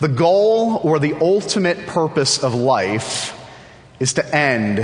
The goal or the ultimate purpose of life is to end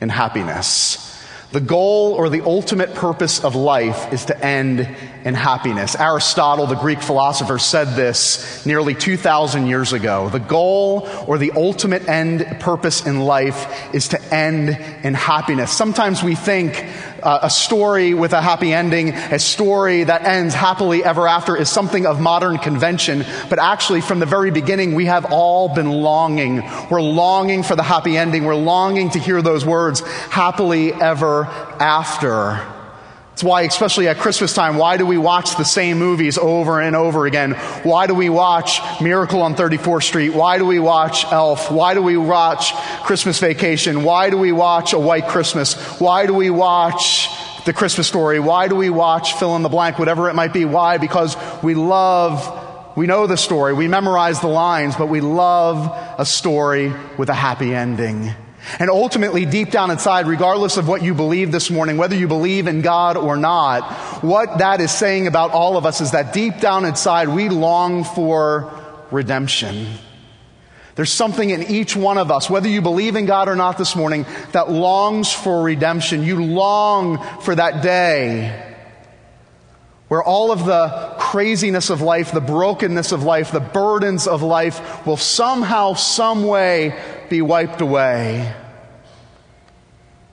in happiness. The goal or the ultimate purpose of life is to end in happiness. Aristotle, the Greek philosopher, said this nearly 2,000 years ago. The goal or the ultimate end purpose in life is to end in happiness. Sometimes we think uh, a story with a happy ending, a story that ends happily ever after is something of modern convention. But actually, from the very beginning, we have all been longing. We're longing for the happy ending. We're longing to hear those words, happily ever after. It's why, especially at Christmas time, why do we watch the same movies over and over again? Why do we watch Miracle on 34th Street? Why do we watch Elf? Why do we watch Christmas Vacation? Why do we watch A White Christmas? Why do we watch The Christmas Story? Why do we watch fill in the blank, whatever it might be? Why? Because we love, we know the story, we memorize the lines, but we love a story with a happy ending. And ultimately, deep down inside, regardless of what you believe this morning, whether you believe in God or not, what that is saying about all of us is that deep down inside, we long for redemption. There's something in each one of us, whether you believe in God or not this morning, that longs for redemption. You long for that day where all of the craziness of life, the brokenness of life, the burdens of life will somehow, some way be wiped away.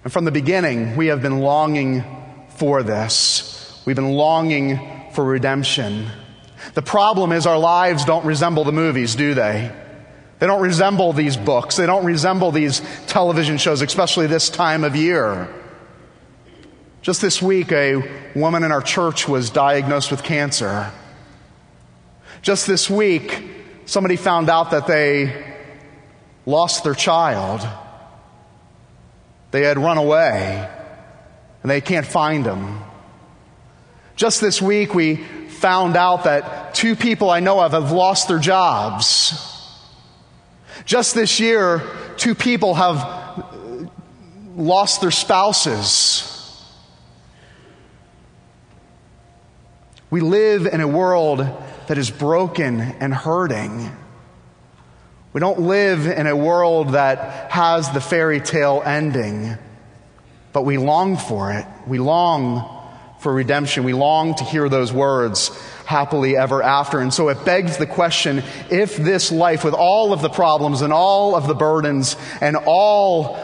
And from the beginning, we have been longing for this. We've been longing for redemption. The problem is our lives don't resemble the movies, do they? They don't resemble these books. They don't resemble these television shows, especially this time of year. Just this week, a woman in our church was diagnosed with cancer. Just this week, somebody found out that they lost their child. They had run away, and they can't find them. Just this week, we found out that two people I know of have lost their jobs. Just this year, two people have lost their spouses. We live in a world that is broken and hurting. We don't live in a world that has the fairy tale ending, but we long for it. We long for redemption. We long to hear those words, happily ever after. And so it begs the question if this life, with all of the problems and all of the burdens and all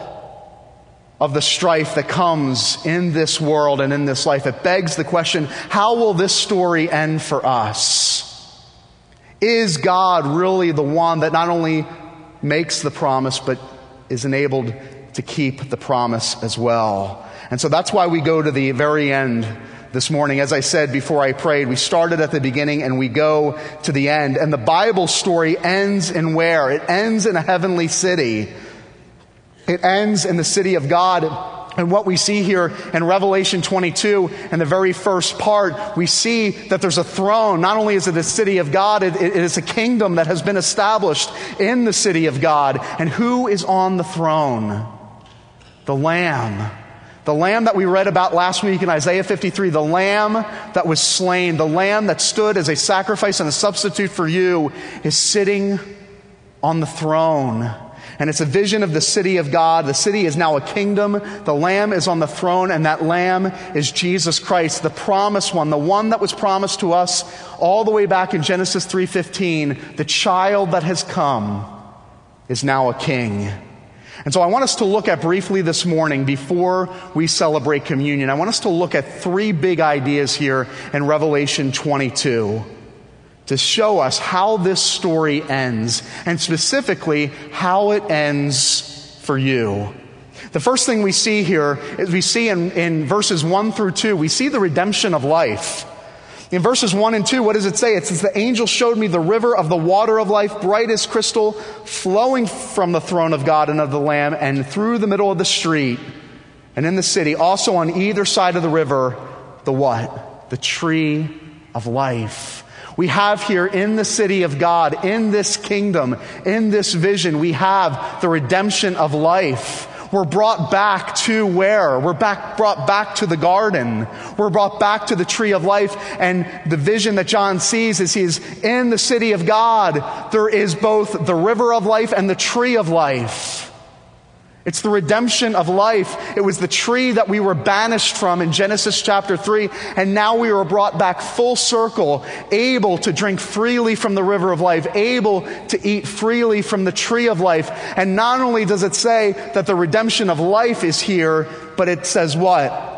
of the strife that comes in this world and in this life, it begs the question how will this story end for us? Is God really the one that not only makes the promise, but is enabled to keep the promise as well? And so that's why we go to the very end this morning. As I said before I prayed, we started at the beginning and we go to the end. And the Bible story ends in where? It ends in a heavenly city. It ends in the city of God. And what we see here in Revelation 22, in the very first part, we see that there's a throne. Not only is it a city of God, it, it is a kingdom that has been established in the city of God. And who is on the throne? The Lamb. The lamb that we read about last week in Isaiah 53, the lamb that was slain, the lamb that stood as a sacrifice and a substitute for you, is sitting on the throne. And it's a vision of the city of God. The city is now a kingdom. The lamb is on the throne and that lamb is Jesus Christ, the promised one, the one that was promised to us all the way back in Genesis 3:15. The child that has come is now a king. And so I want us to look at briefly this morning before we celebrate communion. I want us to look at three big ideas here in Revelation 22 to show us how this story ends, and specifically how it ends for you. The first thing we see here is we see in, in verses 1 through 2, we see the redemption of life. In verses 1 and 2, what does it say? It says, The angel showed me the river of the water of life, bright as crystal, flowing from the throne of God and of the Lamb, and through the middle of the street and in the city, also on either side of the river, the what? The tree of life. We have here in the city of God, in this kingdom, in this vision, we have the redemption of life. We're brought back to where? We're back, brought back to the garden. We're brought back to the tree of life. And the vision that John sees is he's in the city of God. There is both the river of life and the tree of life. It's the redemption of life. It was the tree that we were banished from in Genesis chapter 3, and now we were brought back full circle, able to drink freely from the river of life, able to eat freely from the tree of life. And not only does it say that the redemption of life is here, but it says what?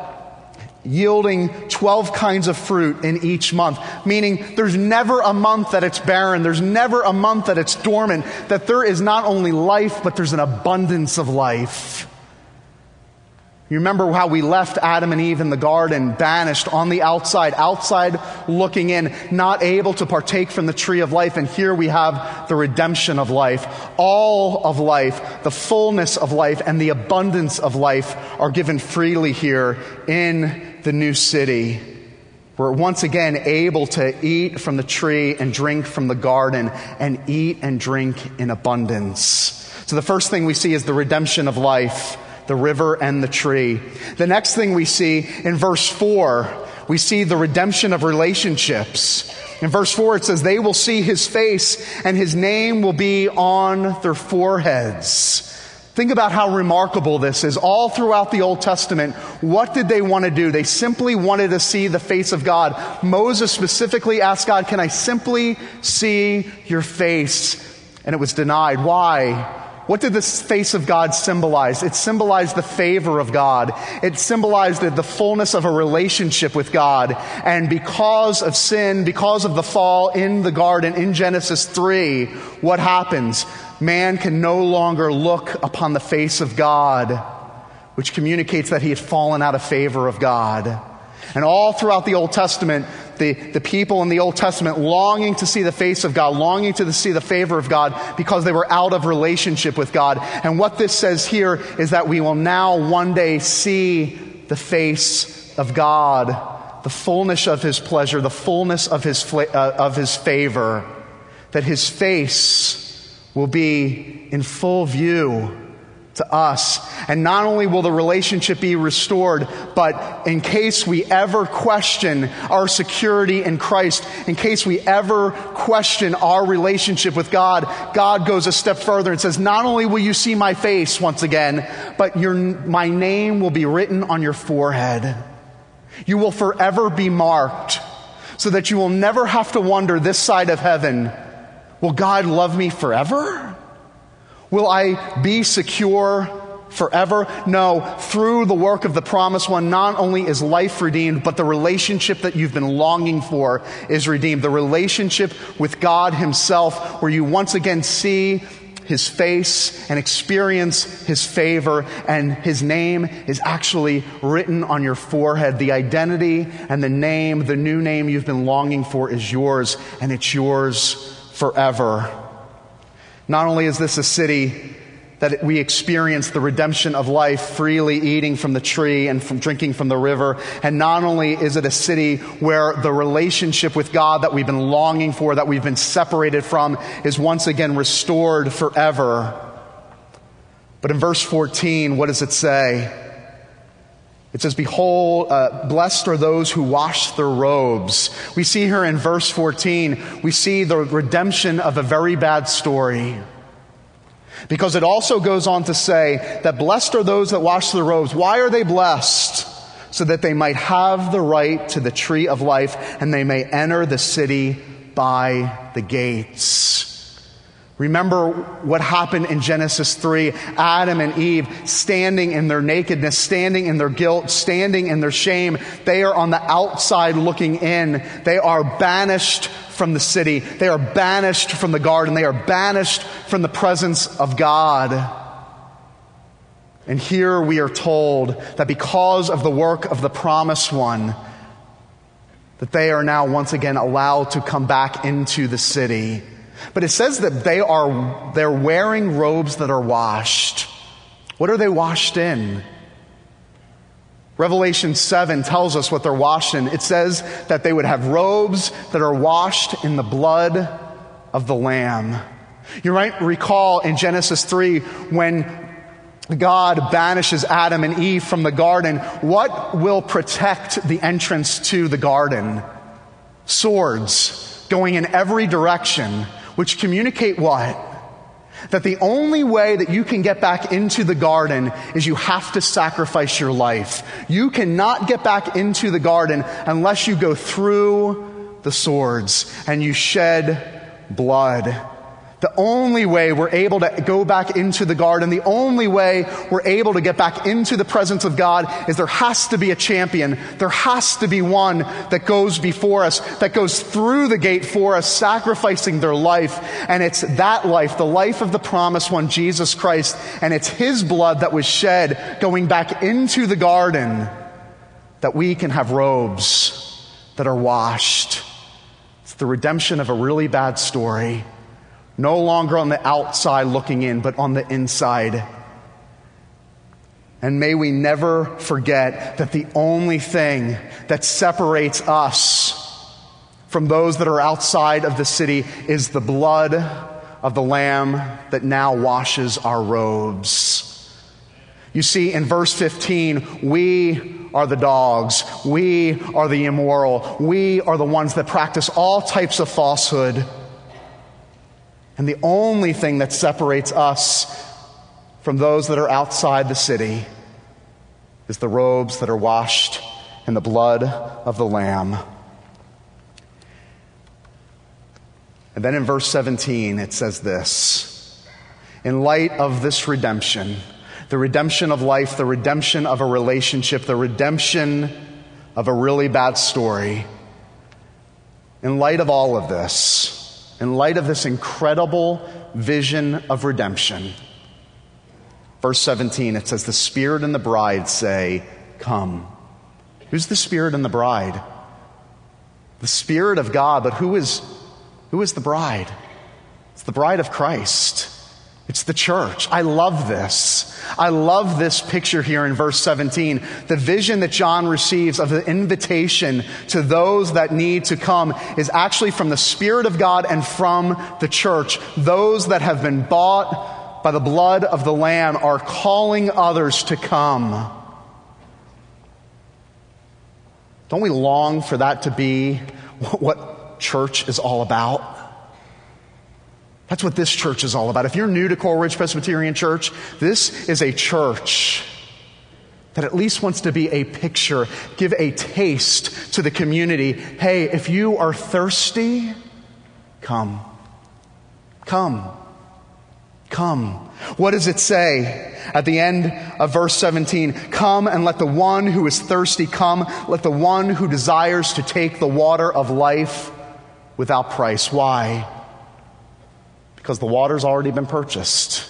Yielding 12 kinds of fruit in each month, meaning there's never a month that it's barren, there's never a month that it's dormant, that there is not only life, but there's an abundance of life. You remember how we left Adam and Eve in the garden, banished on the outside, outside looking in, not able to partake from the tree of life. And here we have the redemption of life. All of life, the fullness of life, and the abundance of life are given freely here in the new city. We're once again able to eat from the tree and drink from the garden and eat and drink in abundance. So the first thing we see is the redemption of life the river and the tree. The next thing we see in verse 4, we see the redemption of relationships. In verse 4, it says, They will see his face, and his name will be on their foreheads. Think about how remarkable this is. All throughout the Old Testament, what did they want to do? They simply wanted to see the face of God. Moses specifically asked God, Can I simply see your face? And it was denied. Why? What did the face of God symbolize? It symbolized the favor of God. It symbolized the fullness of a relationship with God. And because of sin, because of the fall in the garden in Genesis 3, what happens? Man can no longer look upon the face of God, which communicates that he had fallen out of favor of God. And all throughout the Old Testament, the, the people in the Old Testament longing to see the face of God, longing to see the favor of God because they were out of relationship with God. And what this says here is that we will now one day see the face of God, the fullness of His pleasure, the fullness of His, uh, of his favor, that His face will be in full view to us. And not only will the relationship be restored, but in case we ever question our security in Christ, in case we ever question our relationship with God, God goes a step further and says, not only will you see my face once again, but your, my name will be written on your forehead. You will forever be marked so that you will never have to wonder this side of heaven, will God love me forever? Will I be secure forever? No, through the work of the promised one, not only is life redeemed, but the relationship that you've been longing for is redeemed. The relationship with God Himself, where you once again see His face and experience His favor, and His name is actually written on your forehead. The identity and the name, the new name you've been longing for is yours, and it's yours forever. Not only is this a city that we experience the redemption of life freely eating from the tree and from drinking from the river. And not only is it a city where the relationship with God that we've been longing for, that we've been separated from, is once again restored forever. But in verse 14, what does it say? It says, Behold, uh, blessed are those who wash their robes. We see here in verse 14, we see the redemption of a very bad story. Because it also goes on to say that blessed are those that wash their robes. Why are they blessed? So that they might have the right to the tree of life and they may enter the city by the gates. Remember what happened in Genesis 3 Adam and Eve standing in their nakedness, standing in their guilt, standing in their shame. They are on the outside looking in. They are banished from the city. They are banished from the garden. They are banished from the presence of God. And here we are told that because of the work of the promised one, that they are now once again allowed to come back into the city. But it says that they are, they're wearing robes that are washed. What are they washed in? Revelation 7 tells us what they're washed in. It says that they would have robes that are washed in the blood of the Lamb. You might recall in Genesis 3 when God banishes Adam and Eve from the garden, what will protect the entrance to the garden? Swords going in every direction, which communicate what? That the only way that you can get back into the garden is you have to sacrifice your life. You cannot get back into the garden unless you go through the swords and you shed blood. The only way we're able to go back into the garden, the only way we're able to get back into the presence of God is there has to be a champion. There has to be one that goes before us, that goes through the gate for us, sacrificing their life. And it's that life, the life of the promised one, Jesus Christ. And it's his blood that was shed going back into the garden that we can have robes that are washed. It's the redemption of a really bad story no longer on the outside looking in, but on the inside. And may we never forget that the only thing that separates us from those that are outside of the city is the blood of the Lamb that now washes our robes. You see, in verse 15, we are the dogs. We are the immoral. We are the ones that practice all types of falsehood. And the only thing that separates us from those that are outside the city is the robes that are washed in the blood of the Lamb. And then in verse 17, it says this In light of this redemption, the redemption of life, the redemption of a relationship, the redemption of a really bad story, in light of all of this, in light of this incredible vision of redemption. Verse 17, it says, The Spirit and the bride say, Come. Who's the Spirit and the bride? The Spirit of God, but who is, who is the bride? It's the bride of Christ. It's the church. I love this. I love this picture here in verse 17. The vision that John receives of the invitation to those that need to come is actually from the Spirit of God and from the church. Those that have been bought by the blood of the Lamb are calling others to come. Don't we long for that to be what church is all about? That's what this church is all about. If you're new to Coral Ridge Presbyterian Church, this is a church that at least wants to be a picture, give a taste to the community. Hey, if you are thirsty, come. Come. Come. What does it say at the end of verse 17? Come and let the one who is thirsty come. Let the one who desires to take the water of life without price. Why? Because the water's already been purchased.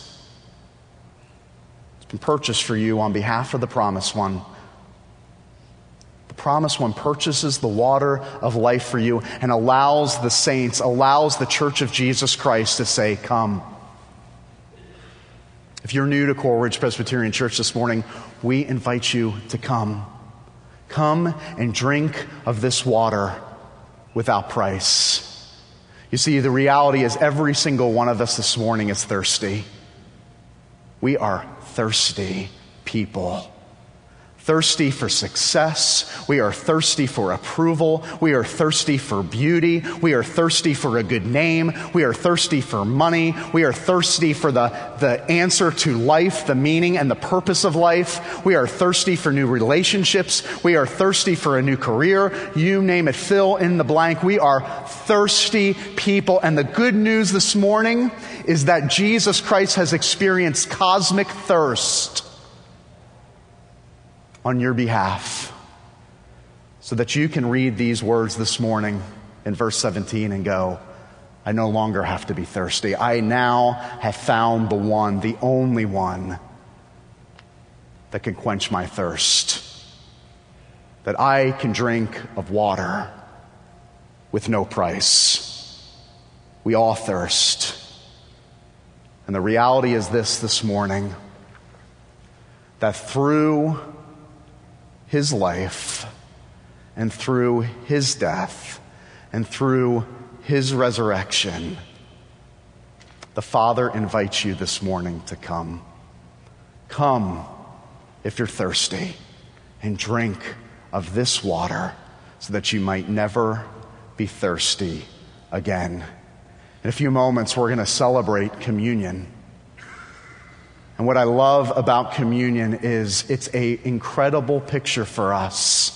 It's been purchased for you on behalf of the promised one. The promised one purchases the water of life for you and allows the saints, allows the church of Jesus Christ to say, Come. If you're new to Coral Ridge Presbyterian Church this morning, we invite you to come. Come and drink of this water without price. You see, the reality is every single one of us this morning is thirsty. We are thirsty people thirsty for success. We are thirsty for approval. We are thirsty for beauty. We are thirsty for a good name. We are thirsty for money. We are thirsty for the, the answer to life, the meaning and the purpose of life. We are thirsty for new relationships. We are thirsty for a new career. You name it, fill in the blank. We are thirsty people. And the good news this morning is that Jesus Christ has experienced cosmic thirst on your behalf so that you can read these words this morning in verse 17 and go, I no longer have to be thirsty. I now have found the one, the only one that can quench my thirst. That I can drink of water with no price. We all thirst. And the reality is this this morning that through his life and through his death and through his resurrection, the Father invites you this morning to come. Come if you're thirsty and drink of this water so that you might never be thirsty again. In a few moments, we're going to celebrate communion. And what I love about communion is it's an incredible picture for us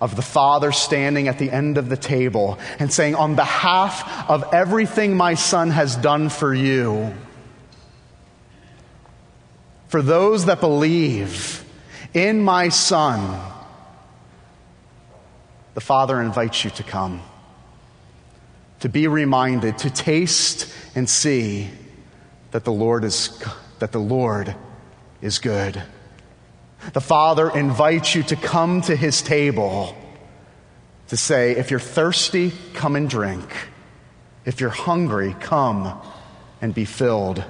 of the Father standing at the end of the table and saying, On behalf of everything my Son has done for you, for those that believe in my Son, the Father invites you to come, to be reminded, to taste and see that the Lord is, that the Lord is good. The Father invites you to come to his table to say, if you're thirsty, come and drink. If you're hungry, come and be filled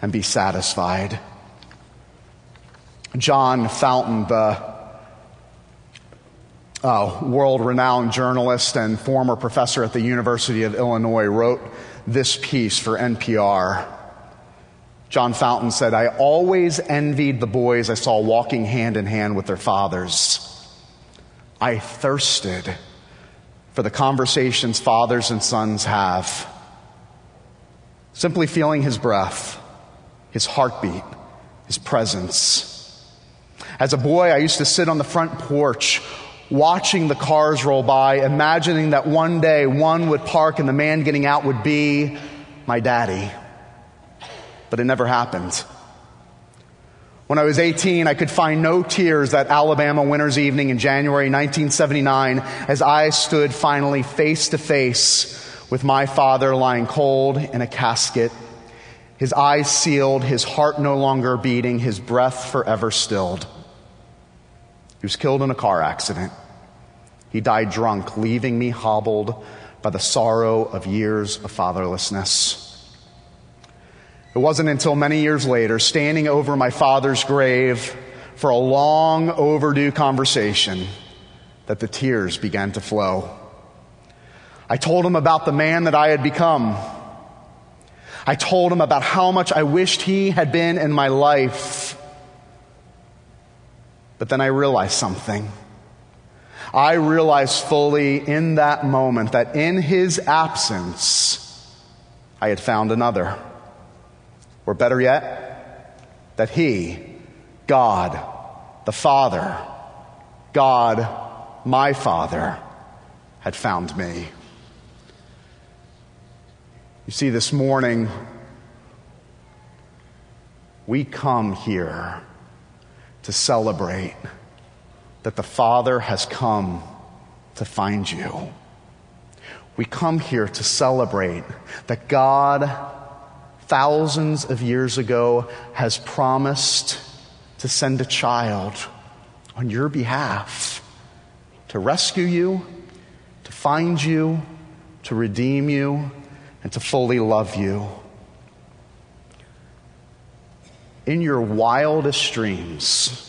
and be satisfied. John Fountain, the uh, world renowned journalist and former professor at the University of Illinois, wrote this piece for NPR. John Fountain said, I always envied the boys I saw walking hand in hand with their fathers. I thirsted for the conversations fathers and sons have. Simply feeling his breath, his heartbeat, his presence. As a boy, I used to sit on the front porch watching the cars roll by, imagining that one day one would park and the man getting out would be my daddy. But it never happened. When I was 18, I could find no tears that Alabama winter's evening in January 1979 as I stood finally face to face with my father lying cold in a casket, his eyes sealed, his heart no longer beating, his breath forever stilled. He was killed in a car accident. He died drunk, leaving me hobbled by the sorrow of years of fatherlessness. It wasn't until many years later, standing over my father's grave for a long overdue conversation, that the tears began to flow. I told him about the man that I had become. I told him about how much I wished he had been in my life. But then I realized something. I realized fully in that moment that in his absence, I had found another. Or better yet, that he, God, the Father, God, my Father, had found me. You see, this morning, we come here to celebrate that the Father has come to find you. We come here to celebrate that God, thousands of years ago, has promised to send a child on your behalf to rescue you, to find you, to redeem you, and to fully love you in your wildest dreams,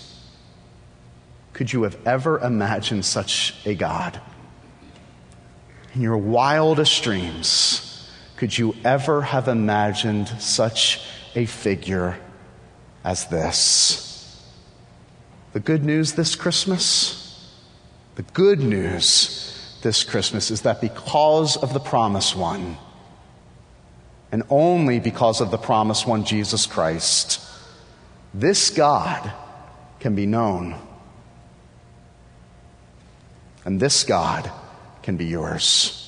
could you have ever imagined such a God? In your wildest dreams, could you ever have imagined such a figure as this? The good news this Christmas, the good news this Christmas is that because of the promised one, and only because of the promised one, Jesus Christ, this God can be known. And this God can be yours.